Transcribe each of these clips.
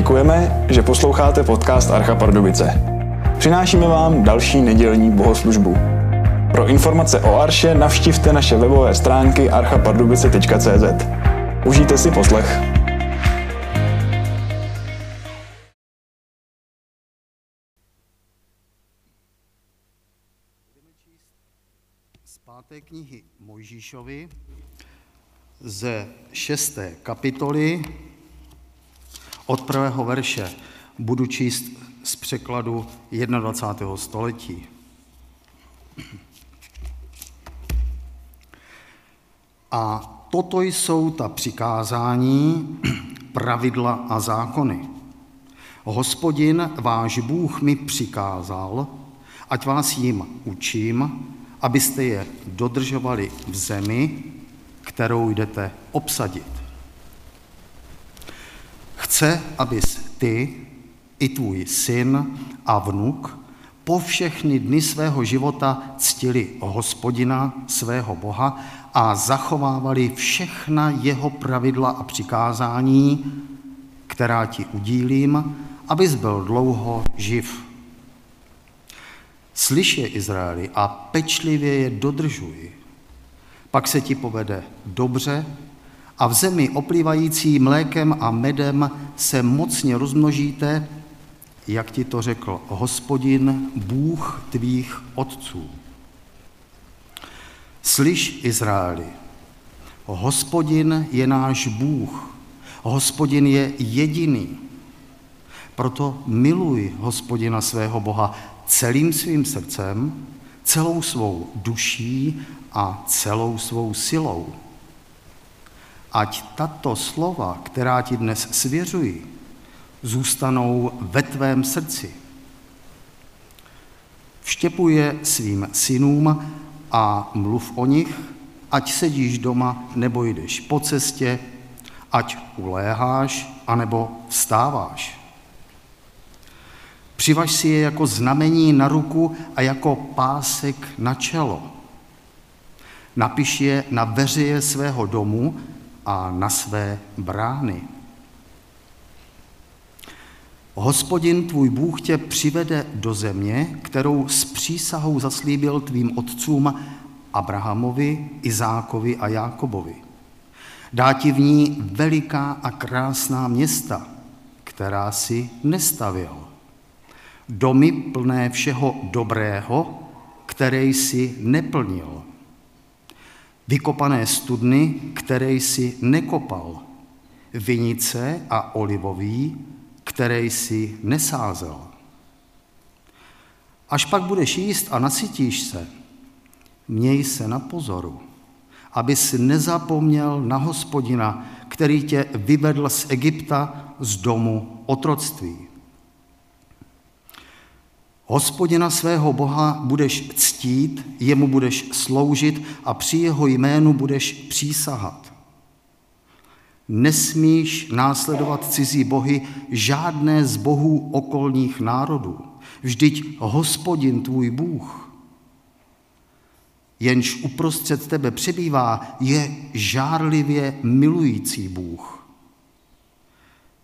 Děkujeme, že posloucháte podcast Archa Pardubice. Přinášíme vám další nedělní bohoslužbu. Pro informace o Arše navštivte naše webové stránky archapardubice.cz. Užijte si poslech. z páté knihy Mojžíšovi ze šesté kapitoly od prvého verše budu číst z překladu 21. století. A toto jsou ta přikázání, pravidla a zákony. Hospodin, váš Bůh, mi přikázal, ať vás jim učím, abyste je dodržovali v zemi, kterou jdete obsadit. Chce, abys ty i tvůj syn a vnuk po všechny dny svého života ctili hospodina, svého Boha a zachovávali všechna jeho pravidla a přikázání, která ti udílím, abys byl dlouho živ. Slyš je Izraeli a pečlivě je dodržuj. Pak se ti povede dobře a v zemi oplývající mlékem a medem se mocně rozmnožíte, jak ti to řekl hospodin, Bůh tvých otců. Slyš, Izraeli, hospodin je náš Bůh, hospodin je jediný. Proto miluj hospodina svého Boha celým svým srdcem, celou svou duší a celou svou silou. Ať tato slova, která ti dnes svěřuji, zůstanou ve tvém srdci. Vštěpuje svým synům a mluv o nich, ať sedíš doma nebo jdeš po cestě, ať uléháš anebo vstáváš. Přivaž si je jako znamení na ruku a jako pásek na čelo. Napiš je na veřeje svého domu a na své brány. Hospodin tvůj Bůh tě přivede do země, kterou s přísahou zaslíbil tvým otcům Abrahamovi, Izákovi a Jákobovi. Dá ti v ní veliká a krásná města, která si nestavil. Domy plné všeho dobrého, které jsi neplnil. Vykopané studny, které jsi nekopal. Vinice a olivový, které jsi nesázel. Až pak budeš jíst a nasytíš se, měj se na pozoru, abys nezapomněl na hospodina, který tě vyvedl z Egypta z domu otroctví. Hospodina svého Boha budeš ctít, jemu budeš sloužit a při jeho jménu budeš přísahat. Nesmíš následovat cizí bohy, žádné z bohů okolních národů. Vždyť hospodin tvůj Bůh, jenž uprostřed tebe přebývá, je žárlivě milující Bůh.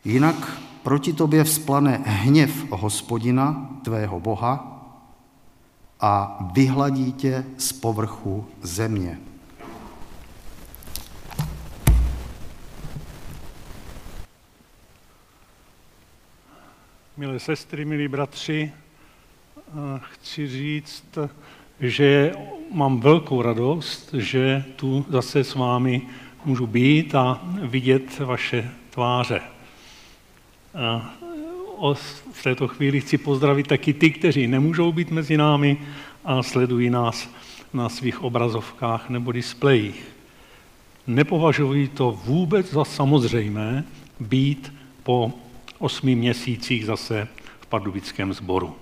Jinak proti tobě vzplane hněv hospodina, tvého Boha, a vyhladí tě z povrchu země. Milé sestry, milí bratři, chci říct, že mám velkou radost, že tu zase s vámi můžu být a vidět vaše tváře. V této chvíli chci pozdravit taky ty, kteří nemůžou být mezi námi a sledují nás na svých obrazovkách nebo displejích. Nepovažuji to vůbec za samozřejmé být po osmi měsících zase v pardubickém sboru.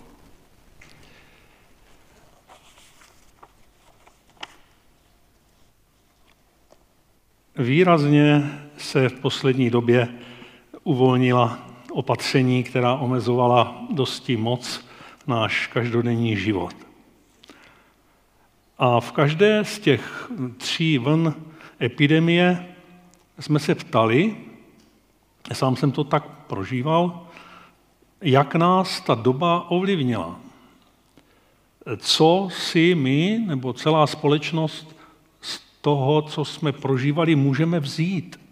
Výrazně se v poslední době uvolnila opatření, která omezovala dosti moc náš každodenní život. A v každé z těch tří vln epidemie jsme se ptali, sám jsem to tak prožíval, jak nás ta doba ovlivnila. Co si my nebo celá společnost z toho, co jsme prožívali, můžeme vzít.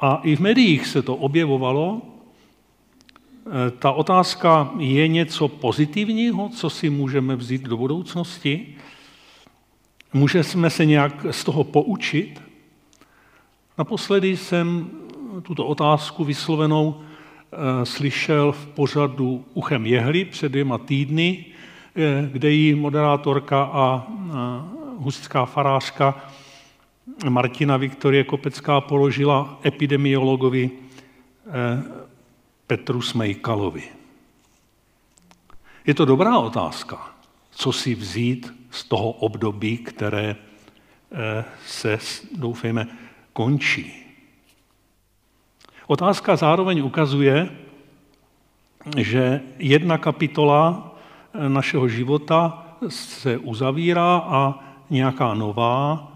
A i v médiích se to objevovalo. Ta otázka je něco pozitivního, co si můžeme vzít do budoucnosti. Můžeme se nějak z toho poučit. Naposledy jsem tuto otázku vyslovenou eh, slyšel v pořadu Uchem jehly před dvěma týdny, eh, kde jí moderátorka a hustická farářka Martina Viktorie Kopecká položila epidemiologovi eh, Petru Smejkalovi. Je to dobrá otázka, co si vzít z toho období, které se, doufejme, končí. Otázka zároveň ukazuje, že jedna kapitola našeho života se uzavírá a nějaká nová,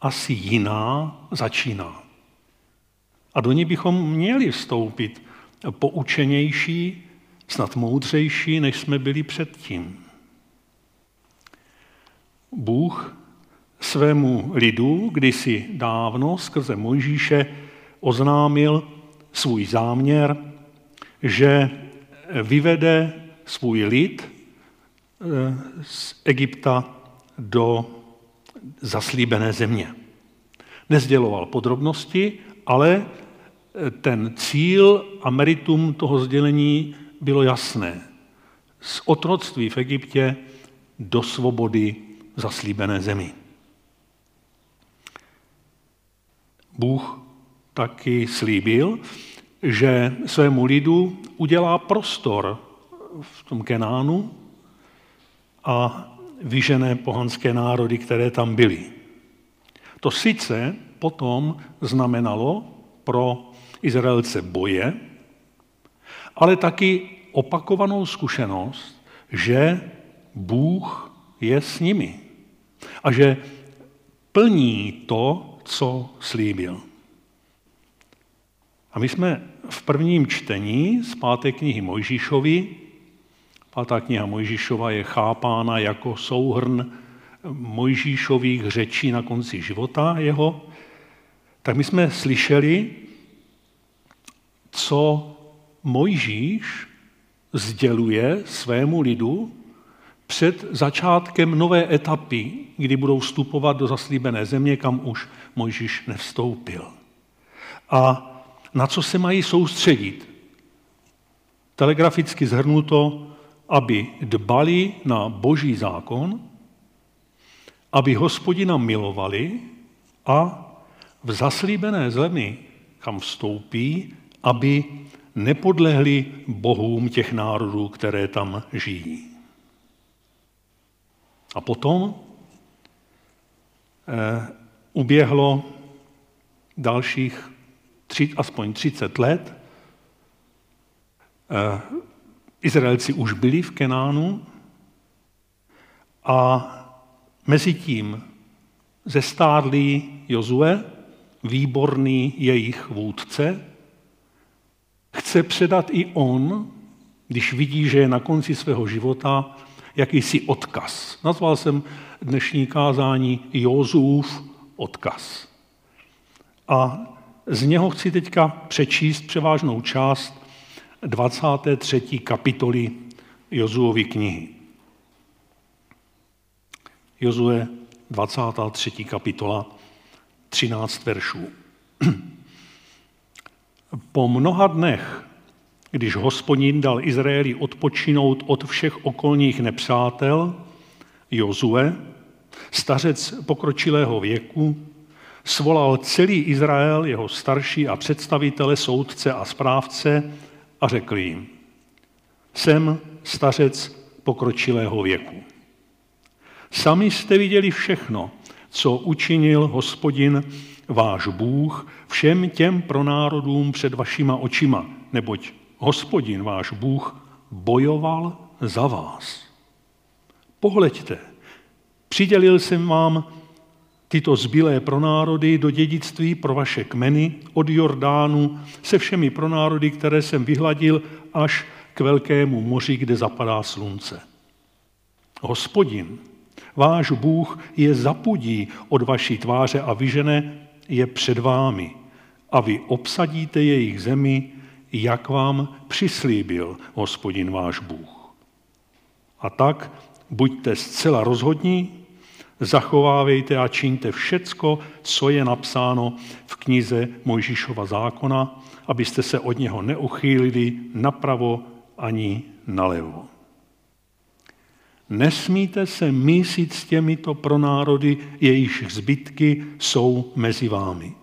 asi jiná, začíná. A do ní bychom měli vstoupit poučenější, snad moudřejší, než jsme byli předtím. Bůh svému lidu kdysi dávno skrze Mojžíše oznámil svůj záměr, že vyvede svůj lid eh, z Egypta do zaslíbené země. Nezděloval podrobnosti, ale eh, ten cíl a meritum toho sdělení bylo jasné. Z otroctví v Egyptě do svobody zaslíbené zemi. Bůh taky slíbil, že svému lidu udělá prostor v tom Kenánu a vyžené pohanské národy, které tam byly. To sice potom znamenalo pro Izraelce boje, ale taky opakovanou zkušenost, že Bůh je s nimi a že plní to, co slíbil. A my jsme v prvním čtení z páté knihy Mojžíšovi, pátá kniha Mojžíšova je chápána jako souhrn Mojžíšových řečí na konci života jeho, tak my jsme slyšeli, co Mojžíš sděluje svému lidu před začátkem nové etapy, kdy budou vstupovat do zaslíbené země, kam už Mojžíš nevstoupil. A na co se mají soustředit. Telegraficky zhrnuto, aby dbali na boží zákon, aby hospodina milovali a v zaslíbené zemi, kam vstoupí, aby nepodlehli bohům těch národů, které tam žijí. A potom eh, uběhlo dalších tři, aspoň 30 let. Eh, Izraelci už byli v Kenánu a mezi tím zestárlý Jozue, výborný jejich vůdce, chce předat i on, když vidí, že je na konci svého života, jakýsi odkaz. Nazval jsem dnešní kázání Jozův odkaz. A z něho chci teďka přečíst převážnou část 23. kapitoly Jozuovy knihy. Jozue 23. kapitola 13 veršů. Po mnoha dnech, když hospodin dal Izraeli odpočinout od všech okolních nepřátel, Jozue, stařec pokročilého věku, svolal celý Izrael, jeho starší a představitele, soudce a správce a řekl jim, jsem stařec pokročilého věku. Sami jste viděli všechno, co učinil hospodin váš Bůh všem těm pronárodům před vašima očima, neboť hospodin váš Bůh bojoval za vás. Pohleďte, přidělil jsem vám tyto zbylé pronárody do dědictví pro vaše kmeny od Jordánu se všemi pronárody, které jsem vyhladil až k velkému moři, kde zapadá slunce. Hospodin, váš Bůh je zapudí od vaší tváře a vyžene je před vámi a vy obsadíte jejich zemi, jak vám přislíbil hospodin váš Bůh. A tak buďte zcela rozhodní, zachovávejte a čiňte všecko, co je napsáno v knize Mojžíšova zákona, abyste se od něho neuchýlili napravo ani nalevo. Nesmíte se mísit s těmito pronárody, jejichž zbytky jsou mezi vámi.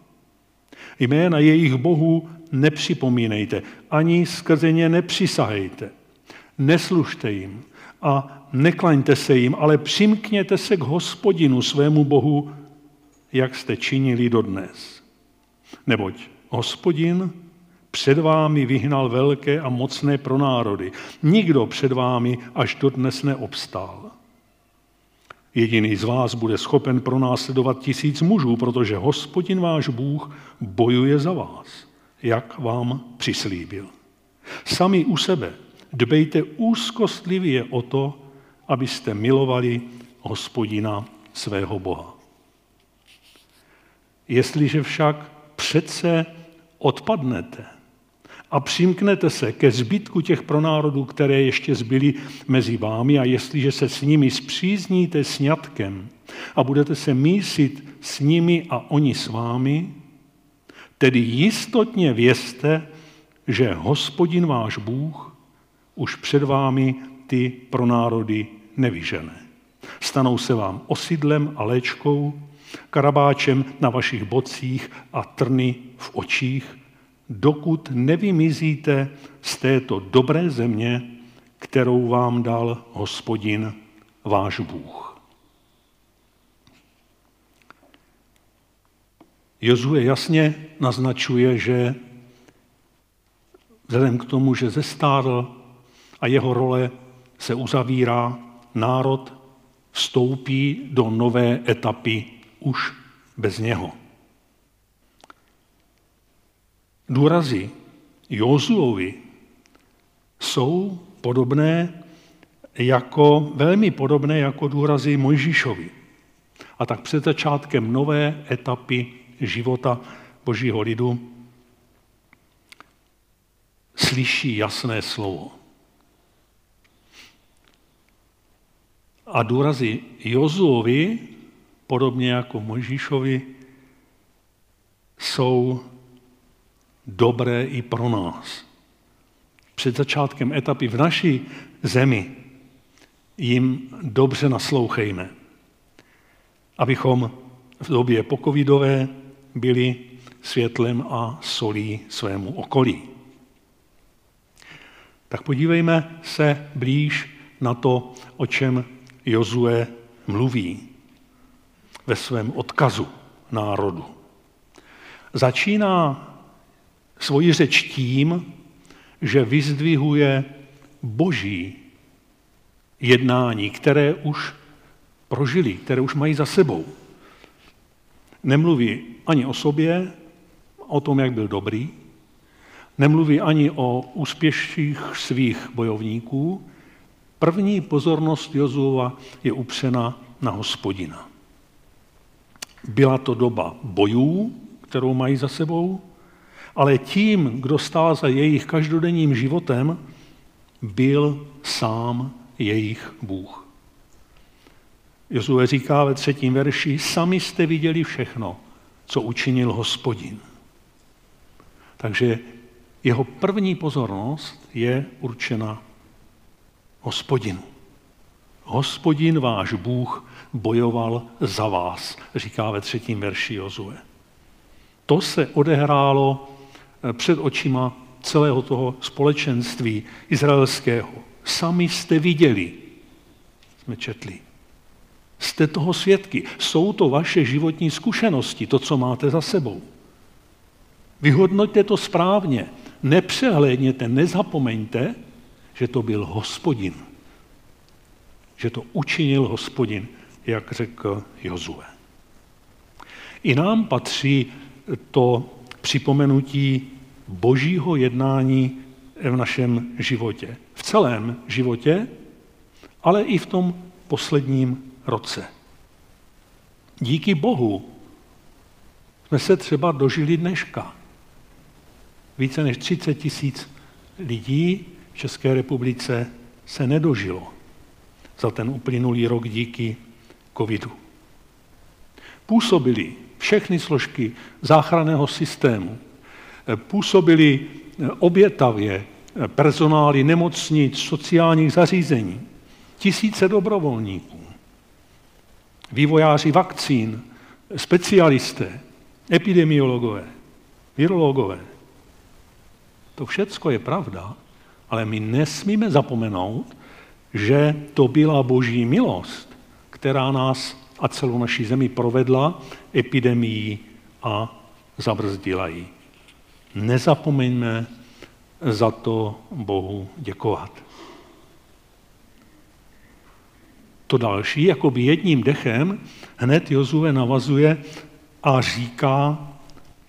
Jména jejich bohů nepřipomínejte, ani skrze ně nepřisahejte. Neslužte jim a neklaňte se jim, ale přimkněte se k hospodinu svému bohu, jak jste činili dodnes. Neboť hospodin před vámi vyhnal velké a mocné pronárody. Nikdo před vámi až dodnes neobstál. Jediný z vás bude schopen pronásledovat tisíc mužů, protože hospodin váš Bůh bojuje za vás, jak vám přislíbil. Sami u sebe dbejte úzkostlivě o to, abyste milovali hospodina svého Boha. Jestliže však přece odpadnete a přimknete se ke zbytku těch pronárodů, které ještě zbyly mezi vámi a jestliže se s nimi zpřízníte sňatkem a budete se mísit s nimi a oni s vámi, tedy jistotně vězte, že hospodin váš Bůh už před vámi ty pronárody nevyžené. Stanou se vám osidlem a léčkou, karabáčem na vašich bocích a trny v očích, dokud nevymizíte z této dobré země, kterou vám dal hospodin váš Bůh. Jozue jasně naznačuje, že vzhledem k tomu, že zestárl a jeho role se uzavírá, národ vstoupí do nové etapy už bez něho. Důrazy Jozuovi jsou podobné jako, velmi podobné jako důrazy Mojžíšovi. A tak před začátkem nové etapy života Božího lidu slyší jasné slovo. A důrazy Jozuovi, podobně jako Mojžíšovi, jsou dobré i pro nás. Před začátkem etapy v naší zemi jim dobře naslouchejme, abychom v době pokovidové byli světlem a solí svému okolí. Tak podívejme se blíž na to, o čem Jozue mluví ve svém odkazu národu. Začíná svoji řeč tím, že vyzdvihuje boží jednání, které už prožili, které už mají za sebou. Nemluví ani o sobě, o tom, jak byl dobrý, nemluví ani o úspěších svých bojovníků. První pozornost Jozuova je upřena na hospodina. Byla to doba bojů, kterou mají za sebou, ale tím, kdo stál za jejich každodenním životem, byl sám jejich Bůh. Jozue říká ve třetím verši, sami jste viděli všechno, co učinil hospodin. Takže jeho první pozornost je určena hospodinu. Hospodin váš Bůh bojoval za vás, říká ve třetím verši Jozue. To se odehrálo Eh, před očima celého toho společenství izraelského. Sami jste viděli, jsme četli. Jste toho svědky. Jsou to vaše životní zkušenosti, to, co máte za sebou. Vyhodnoťte to správně. Nepřehlédněte, nezapomeňte, že to byl hospodin. Že to učinil hospodin, jak řekl Jozue. I nám patří to připomenutí božího jednání v našem životě. V celém životě, ale i v tom posledním roce. Díky Bohu jsme se třeba dožili dneška. Více než 30 tisíc lidí České republice se nedožilo za ten uplynulý rok díky covidu. Působili všechny složky záchranného systému, působili obětavě personály nemocnic, sociálních zařízení, tisíce dobrovolníků, vývojáři vakcín, specialisté, epidemiologové, virologové. To všecko je pravda, ale my nesmíme zapomenout, že to byla boží milost, která nás a celou naší zemi provedla epidemií a zabrzdila ji. Nezapomeňme za to Bohu děkovat. To další, jako by jedním dechem, hned Jozue navazuje a říká,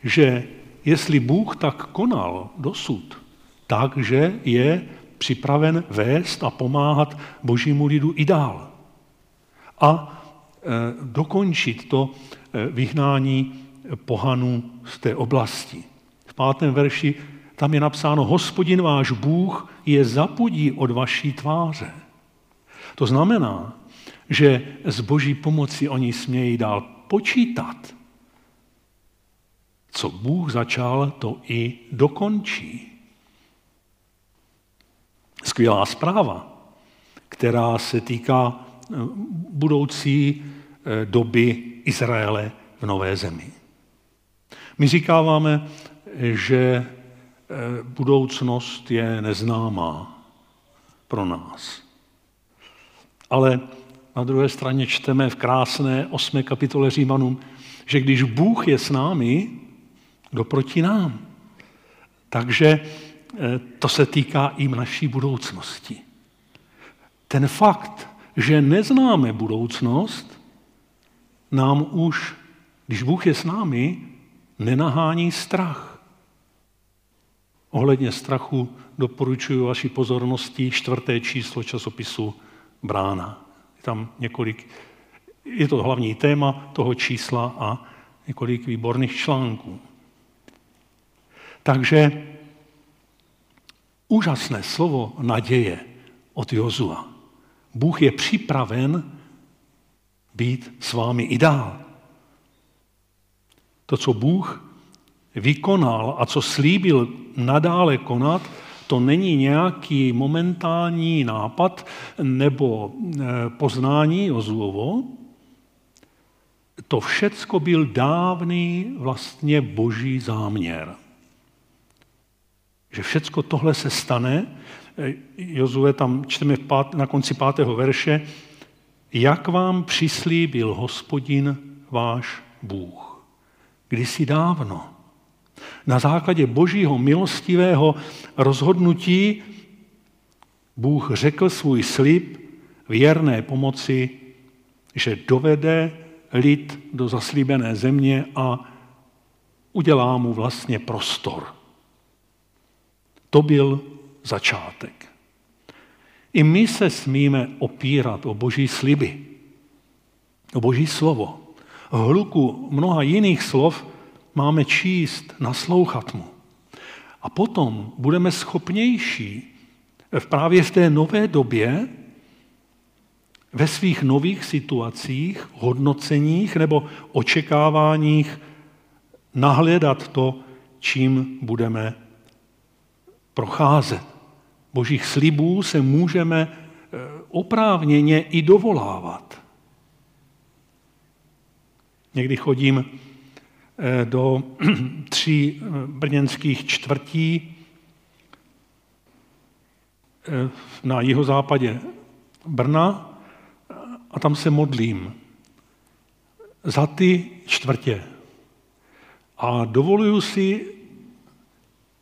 že jestli Bůh tak konal dosud, takže je připraven vést a pomáhat božímu lidu i dál. A e, dokončit to e, vyhnání pohanů z té oblasti. V pátém verši tam je napsáno, hospodin váš Bůh je zapudí od vaší tváře. To znamená, že z boží pomoci oni smějí dál počítat. Co Bůh začal, to i dokončí. Skvělá zpráva, která se týká eh, budoucí eh, doby Izraele v nové zemi. My říkáváme, že eh, budoucnost je neznámá pro nás. Ale na druhé straně čteme v krásné osmé kapitole Římanům, že když Bůh je s námi, kdo proti nám? Takže to se týká i naší budoucnosti. Ten fakt, že neznáme budoucnost, nám už, když Bůh je s námi, nenahání strach. Ohledně strachu doporučuji vaši pozornosti čtvrté číslo časopisu Brána. Je tam několik, je to hlavní téma toho čísla a několik výborných článků. Takže úžasné slovo naděje od Jozua. Bůh je připraven být s vámi i dál. To, co Bůh vykonal a co slíbil nadále konat, to není nějaký momentální nápad nebo eh, poznání Jozuovo. To všecko byl dávný vlastně boží záměr že všecko tohle se stane, eh, Jozue tam čteme na konci pátého verše, jak vám přislíbil hospodin váš Bůh. Kdysi dávno. Na základě božího milostivého rozhodnutí Bůh řekl svůj slib věrné pomoci, že dovede lid do zaslíbené země a udělá mu vlastně prostor. To byl začátek. I my se smíme opírat o boží sliby, o boží slovo. Hluku mnoha jiných slov máme číst, naslouchat mu. A potom budeme schopnější v právě v té nové době ve svých nových situacích, hodnoceních nebo očekáváních nahledat to, čím budeme procházet. Božích slibů se můžeme eh, oprávněně i dovolávat. Někdy chodím eh, do tří eh, brněnských čtvrtí na jihozápadě Brna a tam se modlím za ty čtvrtě. A dovoluju si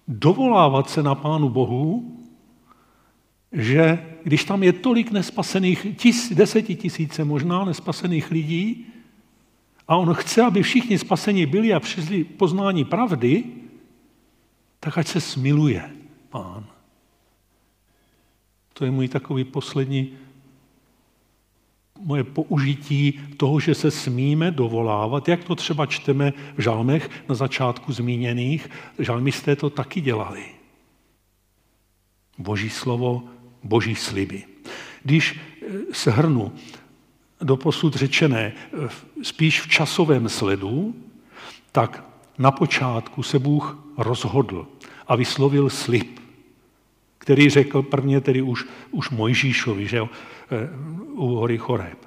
dovolávat se na Pánu Bohu, že když tam je tolik nespasených, tis, desetitisíce možná nespasených lidí, a on chce, aby všichni spaseni byli a přišli poznání pravdy, tak ať se smiluje pán. To je můj takový poslední moje použití toho, že se smíme dovolávat, jak to třeba čteme v žalmech na začátku zmíněných, žalmisté to taky dělali. Boží slovo, boží sliby. Když eh, se hrnu do posud řečené eh, spíš v časovém sledu, tak na počátku se Bůh rozhodl a vyslovil slib, který řekl prvně tedy už, už Mojžíšovi, že jo, u hory Choreb.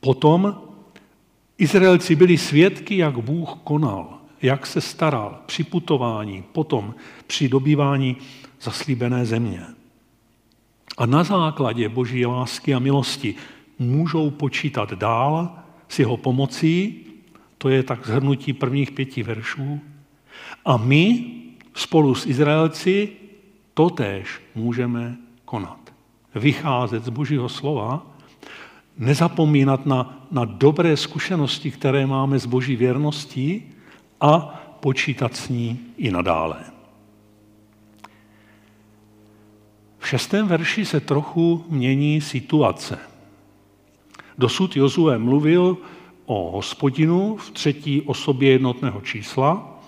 Potom Izraelci byli svědky, jak Bůh konal, jak se staral při putování, potom při dobývání zaslíbené země. A na základě boží lásky a milosti můžou počítat dál s jeho pomocí, to je tak zhrnutí prvních pěti veršů, a my spolu s Izraelci totéž můžeme konat. Vycházet z božího slova, nezapomínat na, na dobré zkušenosti, které máme z boží věrností a počítat s ní i nadále. V šestém verši se trochu mění situace. Dosud Jozue mluvil o hospodinu v třetí osobě jednotného čísla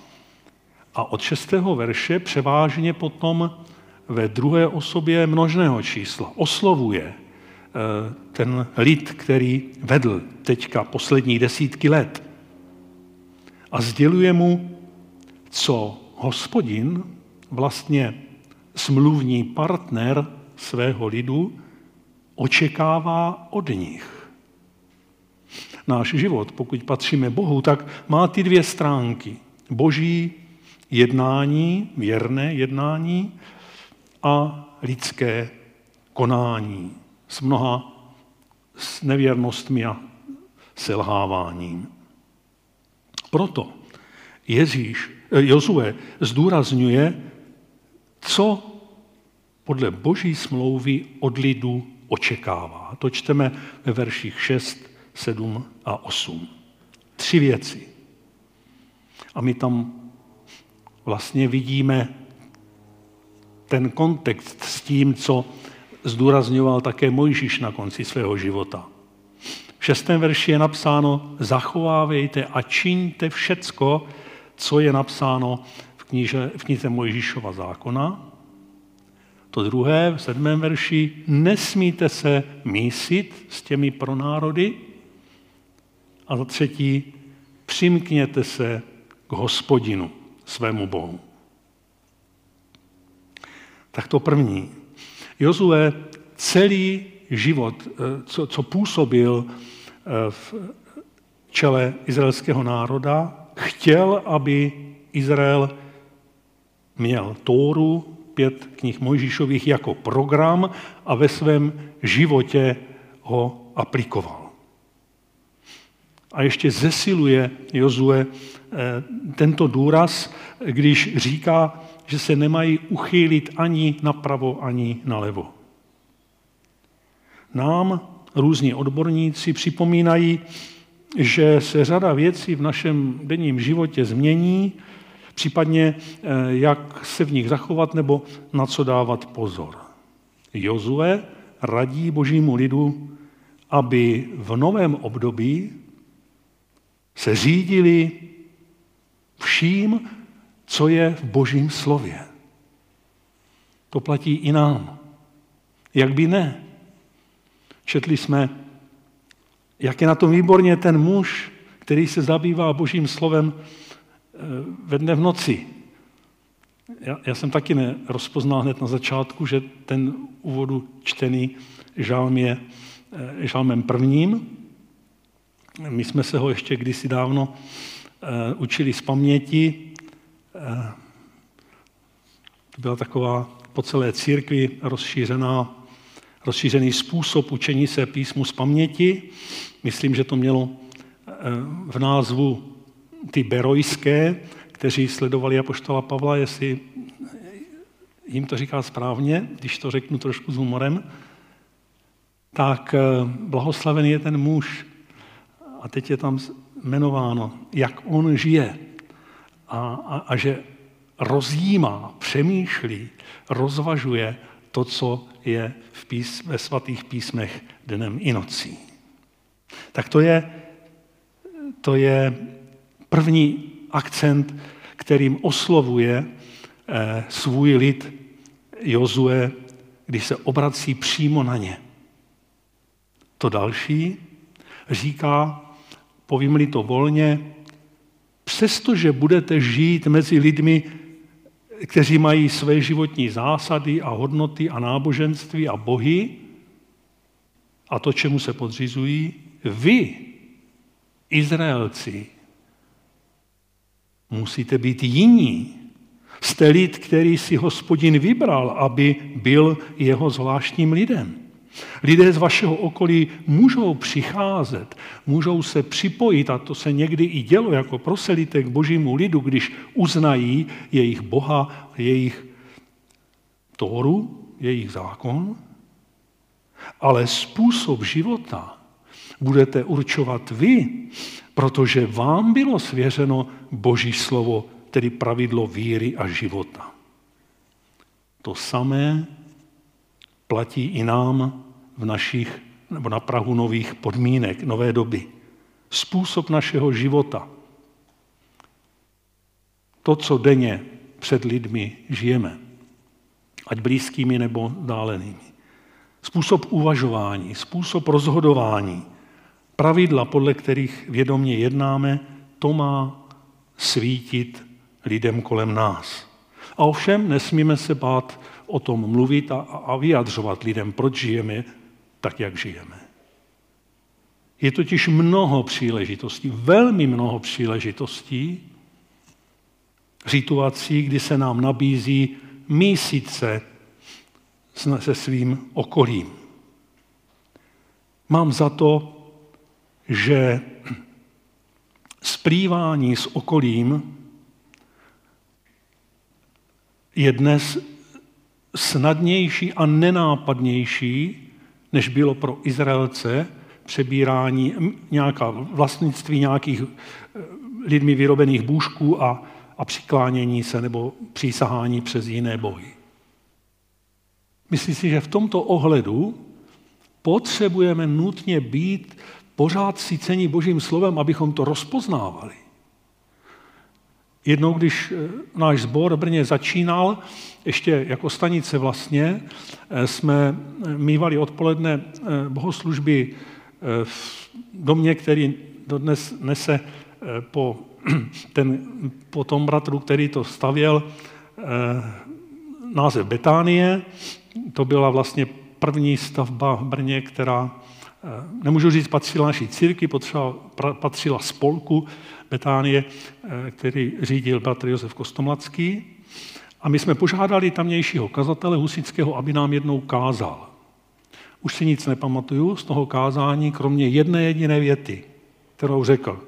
a od šestého verše převážně potom ve druhé osobě množného čísla oslovuje eh, ten lid, který vedl teďka poslední desítky let. A sděluje mu, co hospodin, vlastně smluvní partner svého lidu, očekává od nich náš život, pokud patříme Bohu, tak má ty dvě stránky. Boží jednání, věrné jednání a lidské konání s mnoha s nevěrnostmi a selháváním. Proto Ježíš, eh, Jozue zdůrazňuje, co podle boží smlouvy od lidu očekává. To čteme ve verších 6 7 a 8. Tři věci. A my tam vlastně vidíme ten kontext s tím, co zdůrazňoval také Mojžíš na konci svého života. V šestém verši je napsáno, zachovávejte a čiňte všecko, co je napsáno v, knize, v knize Mojžíšova zákona. To druhé, v sedmém verši, nesmíte se mísit s těmi pronárody, a za třetí, přimkněte se k hospodinu, svému Bohu. Tak to první. Jozue celý život, eh, co, co působil eh, v čele izraelského národa, chtěl, aby Izrael měl Tóru, pět knih Mojžíšových jako program a ve svém životě ho aplikoval a ještě zesiluje Jozue eh, tento důraz, když říká, že se nemají uchýlit ani napravo, ani nalevo. Nám různí odborníci připomínají, že se řada věcí v našem denním životě změní, případně eh, jak se v nich zachovat nebo na co dávat pozor. Jozue radí božímu lidu, aby v novém období se řídili vším, co je v božím slově. To platí i nám. Jak by ne? Četli jsme, jak je na tom výborně ten muž, který se zabývá božím slovem eh, ve dne v noci. Já, já jsem taky nerozpoznal hned na začátku, že ten úvodu čtený žálm je eh, žálmem prvním, my jsme se ho ještě kdysi dávno uh, učili z paměti. To byla taková po celé církvi rozšířená, rozšířený způsob učení se písmu z paměti. Myslím, že to mělo uh, v názvu ty berojské, kteří sledovali apoštola Pavla, jestli jim to říká správně, když to řeknu trošku s humorem, tak blahoslavený je ten muž, a teď je tam jmenováno, jak on žije a, a, a že rozjímá, přemýšlí, rozvažuje to, co je v pís, ve svatých písmech dnem i nocí. Tak to je, to je první akcent, kterým oslovuje eh, svůj lid Jozue, když se obrací přímo na ně. To další říká, povím-li to volně, přestože budete žít mezi lidmi, kteří mají své životní zásady a hodnoty a náboženství a bohy a to, čemu se podřizují, vy, Izraelci, musíte být jiní. Jste lid, který si hospodin vybral, aby byl jeho zvláštním lidem. Lidé z vašeho okolí můžou přicházet, můžou se připojit, a to se někdy i dělo jako proselité k božímu lidu, když uznají jejich Boha, jejich Tóru, jejich zákon, ale způsob života budete určovat vy, protože vám bylo svěřeno Boží slovo, tedy pravidlo víry a života. To samé platí i nám v našich, nebo na Prahu nových podmínek, nové doby. Způsob našeho života. To, co denně před lidmi žijeme, ať blízkými nebo dálenými. Způsob uvažování, způsob rozhodování, pravidla, podle kterých vědomně jednáme, to má svítit lidem kolem nás. A ovšem nesmíme se bát o tom mluvit a, a vyjadřovat lidem, proč žijeme tak, jak žijeme. Je totiž mnoho příležitostí, velmi mnoho příležitostí, situací, kdy se nám nabízí mísit se se svým okolím. Mám za to, že splývání s okolím je dnes snadnější a nenápadnější, než bylo pro Izraelce přebírání nějaká vlastnictví nějakých eh, lidmi vyrobených bůžků a, a přiklánění se nebo přísahání přes jiné bohy. Myslím si, že v tomto ohledu potřebujeme nutně být pořád cení Božím slovem, abychom to rozpoznávali. Jednou, když eh, náš sbor v Brně začínal, ještě jako stanice vlastně, eh, jsme mývali odpoledne eh, bohoslužby v domě, který dodnes nese po, ten, po tom bratru, který to stavěl, název Betánie. To byla vlastně první stavba v Brně, která, nemůžu říct, patřila naší círky, patřila spolku Betánie, který řídil bratr Josef Kostomlacký. A my jsme požádali tamnějšího kazatele Husického, aby nám jednou kázal. Už si nic nepamatuju z toho kázání, kromě jedné jediné věty, kterou řekl.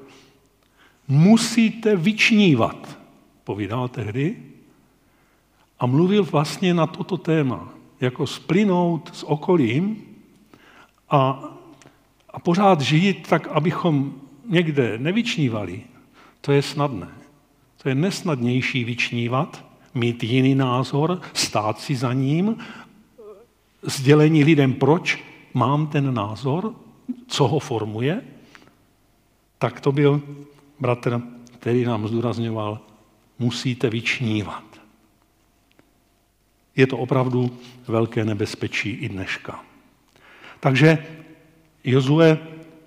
Musíte vyčnívat, povídal tehdy, a mluvil vlastně na toto téma, jako splynout s okolím a, a pořád žít tak, abychom někde nevyčnívali, to je snadné. To je nesnadnější vyčnívat, mít jiný názor, stát si za ním, sdělení lidem, proč mám ten názor, co ho formuje, tak to byl bratr, který nám zdůrazňoval, musíte vyčnívat. Je to opravdu velké nebezpečí i dneška. Takže Jozue,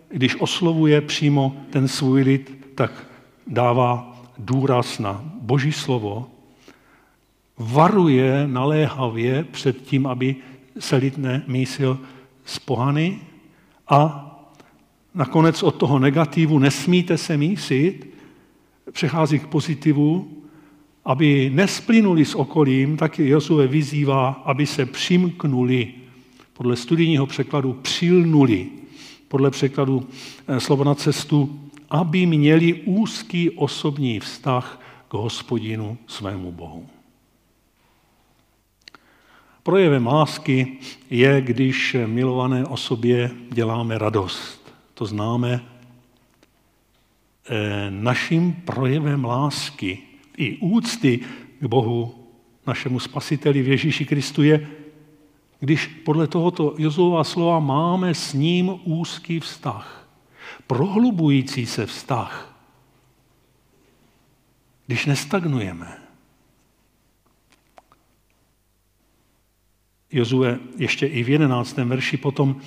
když oslovuje přímo ten svůj lid, tak dává důraz na Boží slovo, varuje naléhavě před tím, aby se lid nemísil z pohany a nakonec od toho negativu nesmíte se mísit, přechází k pozitivu, aby nesplynuli s okolím, tak Josue vyzývá, aby se přimknuli. Podle studijního překladu přilnuli. Podle překladu eh, slovo na cestu, aby měli úzký osobní vztah k hospodinu svému Bohu. Projevem lásky je, když milované osobě děláme radost. To známe naším projevem lásky i úcty k Bohu, našemu spasiteli v Ježíši Kristu je, když podle tohoto Jozova slova máme s ním úzký vztah, prohlubující se vztah, když nestagnujeme. Jozue ještě i v jedenáctém verši potom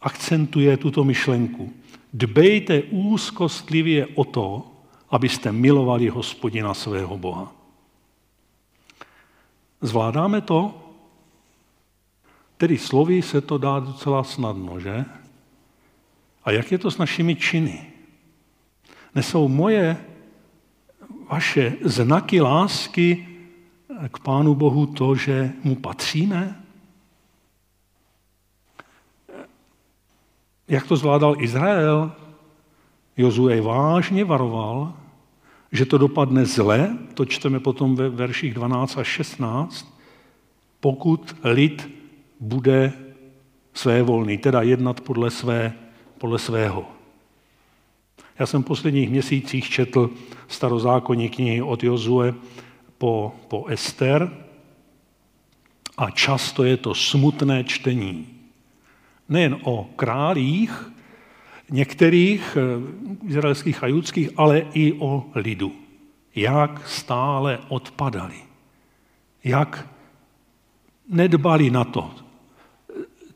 akcentuje tuto myšlenku. Dbejte úzkostlivě o to, abyste milovali hospodina svého Boha. Zvládáme to? Tedy slovy se to dá docela snadno, že? A jak je to s našimi činy? Nesou moje, vaše znaky lásky k Pánu Bohu to, že mu patříme? Jak to zvládal Izrael? Jozue vážně varoval, že to dopadne zle, to čteme potom ve verších 12 až 16, pokud lid bude své volný, teda jednat podle, své, podle svého. Já jsem v posledních měsících četl starozákonní knihy od Jozue po, po Ester a často je to smutné čtení. Nejen o králích, některých eh, izraelských a judských, ale i o lidu. Jak stále odpadali. Jak nedbali na to,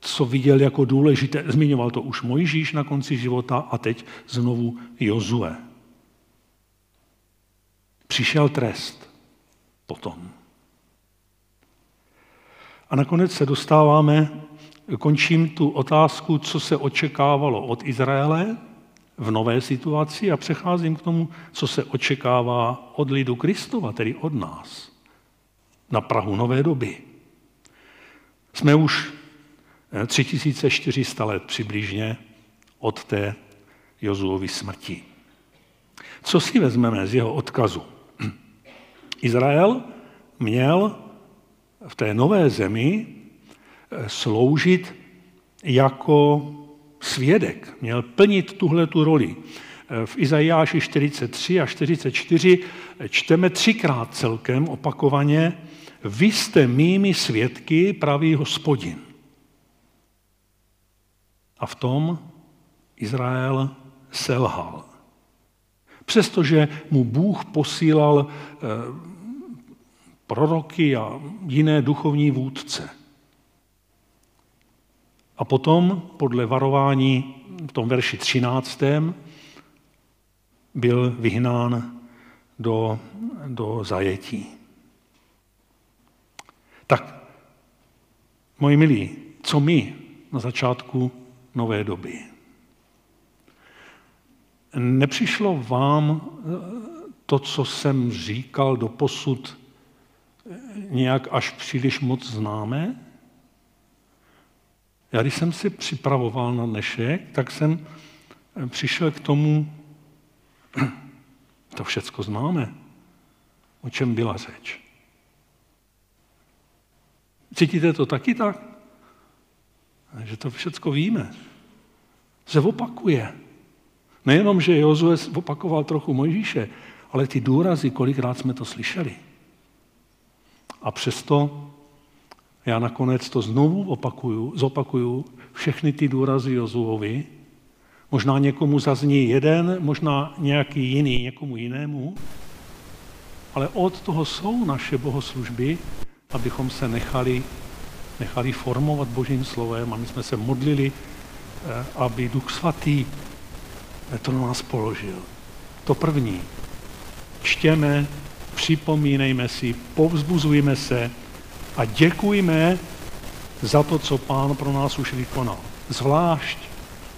co viděl jako důležité. Zmiňoval to už Mojžíš na konci života a teď znovu Jozue. Přišel trest potom. A nakonec se dostáváme končím tu otázku, co se očekávalo od Izraele v nové situaci a přecházím k tomu, co se očekává od lidu Kristova, tedy od nás, na Prahu nové doby. Jsme už 3400 let přibližně od té Jozuovy smrti. Co si vezmeme z jeho odkazu? Izrael měl v té nové zemi sloužit jako svědek, měl plnit tuhle tu roli. V Izajáši 43 a 44 čteme třikrát celkem opakovaně, vy jste mými svědky, pravý hospodin. A v tom Izrael selhal. Přestože mu Bůh posílal eh, proroky a jiné duchovní vůdce – a potom, podle varování v tom verši 13. byl vyhnán do, do zajetí. Tak, moji milí, co my na začátku nové doby? Nepřišlo vám to, co jsem říkal do posud, nějak až příliš moc známé? Já když jsem si připravoval na dnešek, tak jsem eh, přišel k tomu, to všecko známe, o čem byla řeč. Cítíte to taky tak? Že to všecko víme. Se opakuje. Nejenom, že Jozue opakoval trochu Mojžíše, ale ty důrazy, kolikrát jsme to slyšeli. A přesto já nakonec to znovu opakuju, zopakuju, všechny ty důrazy Jozuovi. Možná někomu zazní jeden, možná nějaký jiný někomu jinému, ale od toho jsou naše bohoslužby, abychom se nechali, nechali formovat Božím slovem a my jsme se modlili, eh, aby Duch Svatý eh, to na nás položil. To první. Čtěme, připomínejme si, povzbuzujme se, a děkujme za to, co Pán pro nás už vykonal. Zvlášť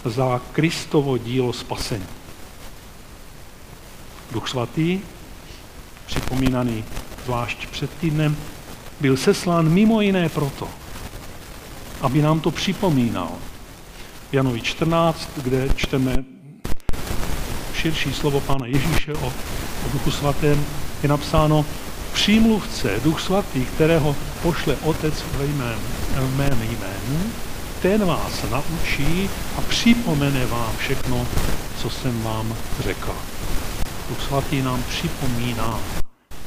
za Kristovo dílo spasení. Duch svatý, připomínaný zvlášť před týdnem, byl seslán mimo jiné proto, aby nám to připomínal. Janovi 14, kde čteme širší slovo Pána Ježíše o, o Duchu Svatém, je napsáno, přímluvce, Duch Svatý, kterého pošle Otec ve jmén, v mém jménu, ten vás naučí a připomene vám všechno, co jsem vám řekl. Duch svatý nám připomíná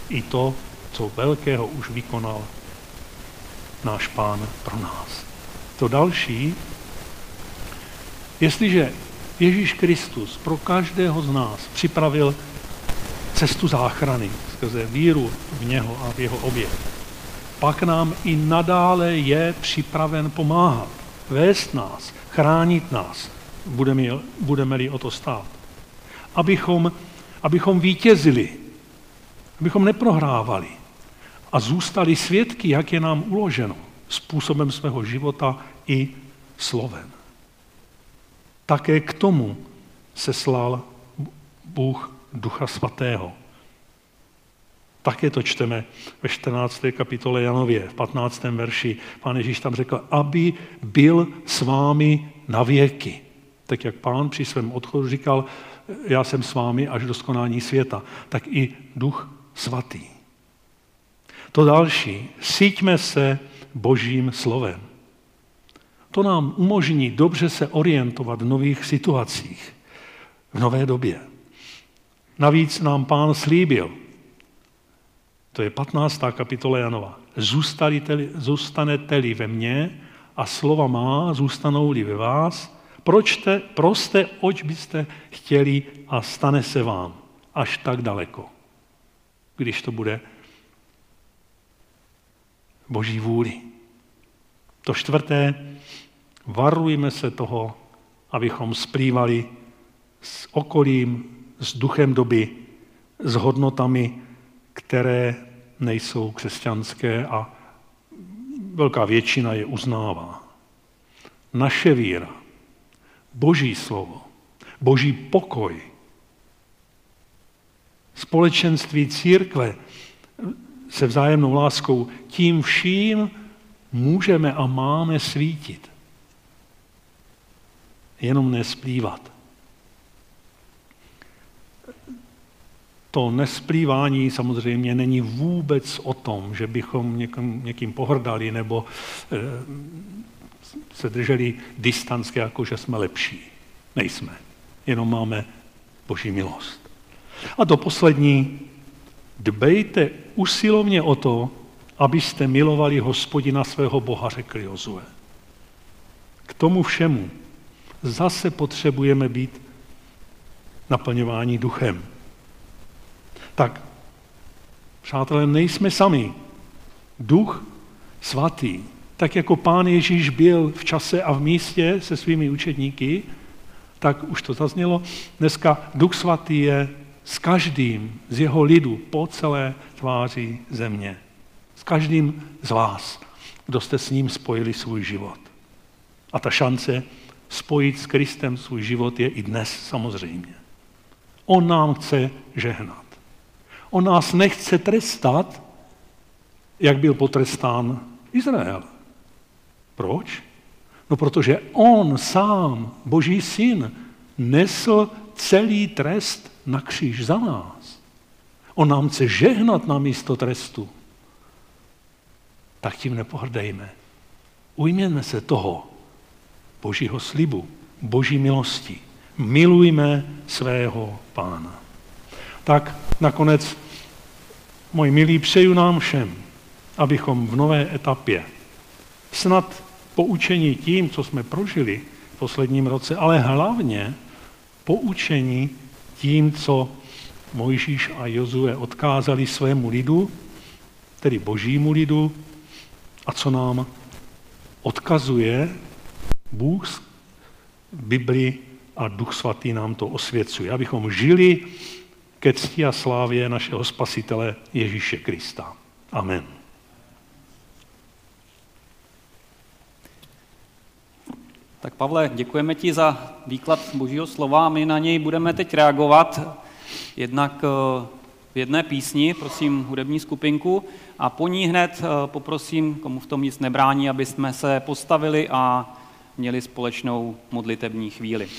i to, co velkého už vykonal náš pán pro nás. To další, jestliže Ježíš Kristus pro každého z nás připravil cestu záchrany skrze víru v něho a v jeho oběd, pak nám i nadále je připraven pomáhat, vést nás, chránit nás, budeme-li, budeme-li o to stát. Abychom, abychom vítězili, abychom neprohrávali a zůstali svědky, jak je nám uloženo způsobem svého života i slovem. Také k tomu se slal Bůh Ducha Svatého. Také to čteme ve 14. kapitole Janově, v 15. verši. Pán Ježíš tam řekl, aby byl s vámi na věky. Tak jak pán při svém odchodu říkal, já jsem s vámi až do skonání světa, tak i duch svatý. To další, síťme se božím slovem. To nám umožní dobře se orientovat v nových situacích, v nové době. Navíc nám pán slíbil, to je 15. kapitola Janova, zůstanete-li ve mně a slova má zůstanou-li ve vás, pročte, proste, oč byste chtěli a stane se vám až tak daleko, když to bude boží vůli. To čtvrté, varujme se toho, abychom splývali s okolím, s duchem doby, s hodnotami, které nejsou křesťanské a velká většina je uznává. Naše víra, boží slovo, boží pokoj, společenství církve se vzájemnou láskou, tím vším můžeme a máme svítit. Jenom nesplývat. To nesplývání samozřejmě není vůbec o tom, že bychom někým, někým pohrdali nebo e, se drželi distanské, jako že jsme lepší. Nejsme. Jenom máme boží milost. A to poslední, dbejte usilovně o to, abyste milovali hospodina svého Boha, řekl Jozue. K tomu všemu zase potřebujeme být naplňování duchem. Tak, přátelé, nejsme sami. Duch svatý, tak jako pán Ježíš byl v čase a v místě se svými učedníky, tak už to zaznělo, dneska Duch svatý je s každým z jeho lidu po celé tváři země. S každým z vás, kdo jste s ním spojili svůj život. A ta šance spojit s Kristem svůj život je i dnes samozřejmě. On nám chce žehnat. On nás nechce trestat, jak byl potrestán Izrael. Proč? No protože on sám, Boží syn, nesl celý trest na kříž za nás. On nám chce žehnat na místo trestu. Tak tím nepohrdejme. Ujměme se toho Božího slibu, Boží milosti. Milujme svého pána. Tak nakonec, můj milí, přeju nám všem, abychom v nové etapě snad poučení tím, co jsme prožili v posledním roce, ale hlavně poučení tím, co Mojžíš a Jozue odkázali svému lidu, tedy božímu lidu, a co nám odkazuje Bůh v Bibli a Duch Svatý nám to osvěcuje, abychom žili ke cti a slávě našeho Spasitele Ježíše Krista. Amen. Tak Pavle, děkujeme ti za výklad Božího slova my na něj budeme teď reagovat. Jednak eh, v jedné písni, prosím hudební skupinku, a po ní hned eh, poprosím, komu v tom nic nebrání, aby jsme se postavili a měli společnou modlitební chvíli.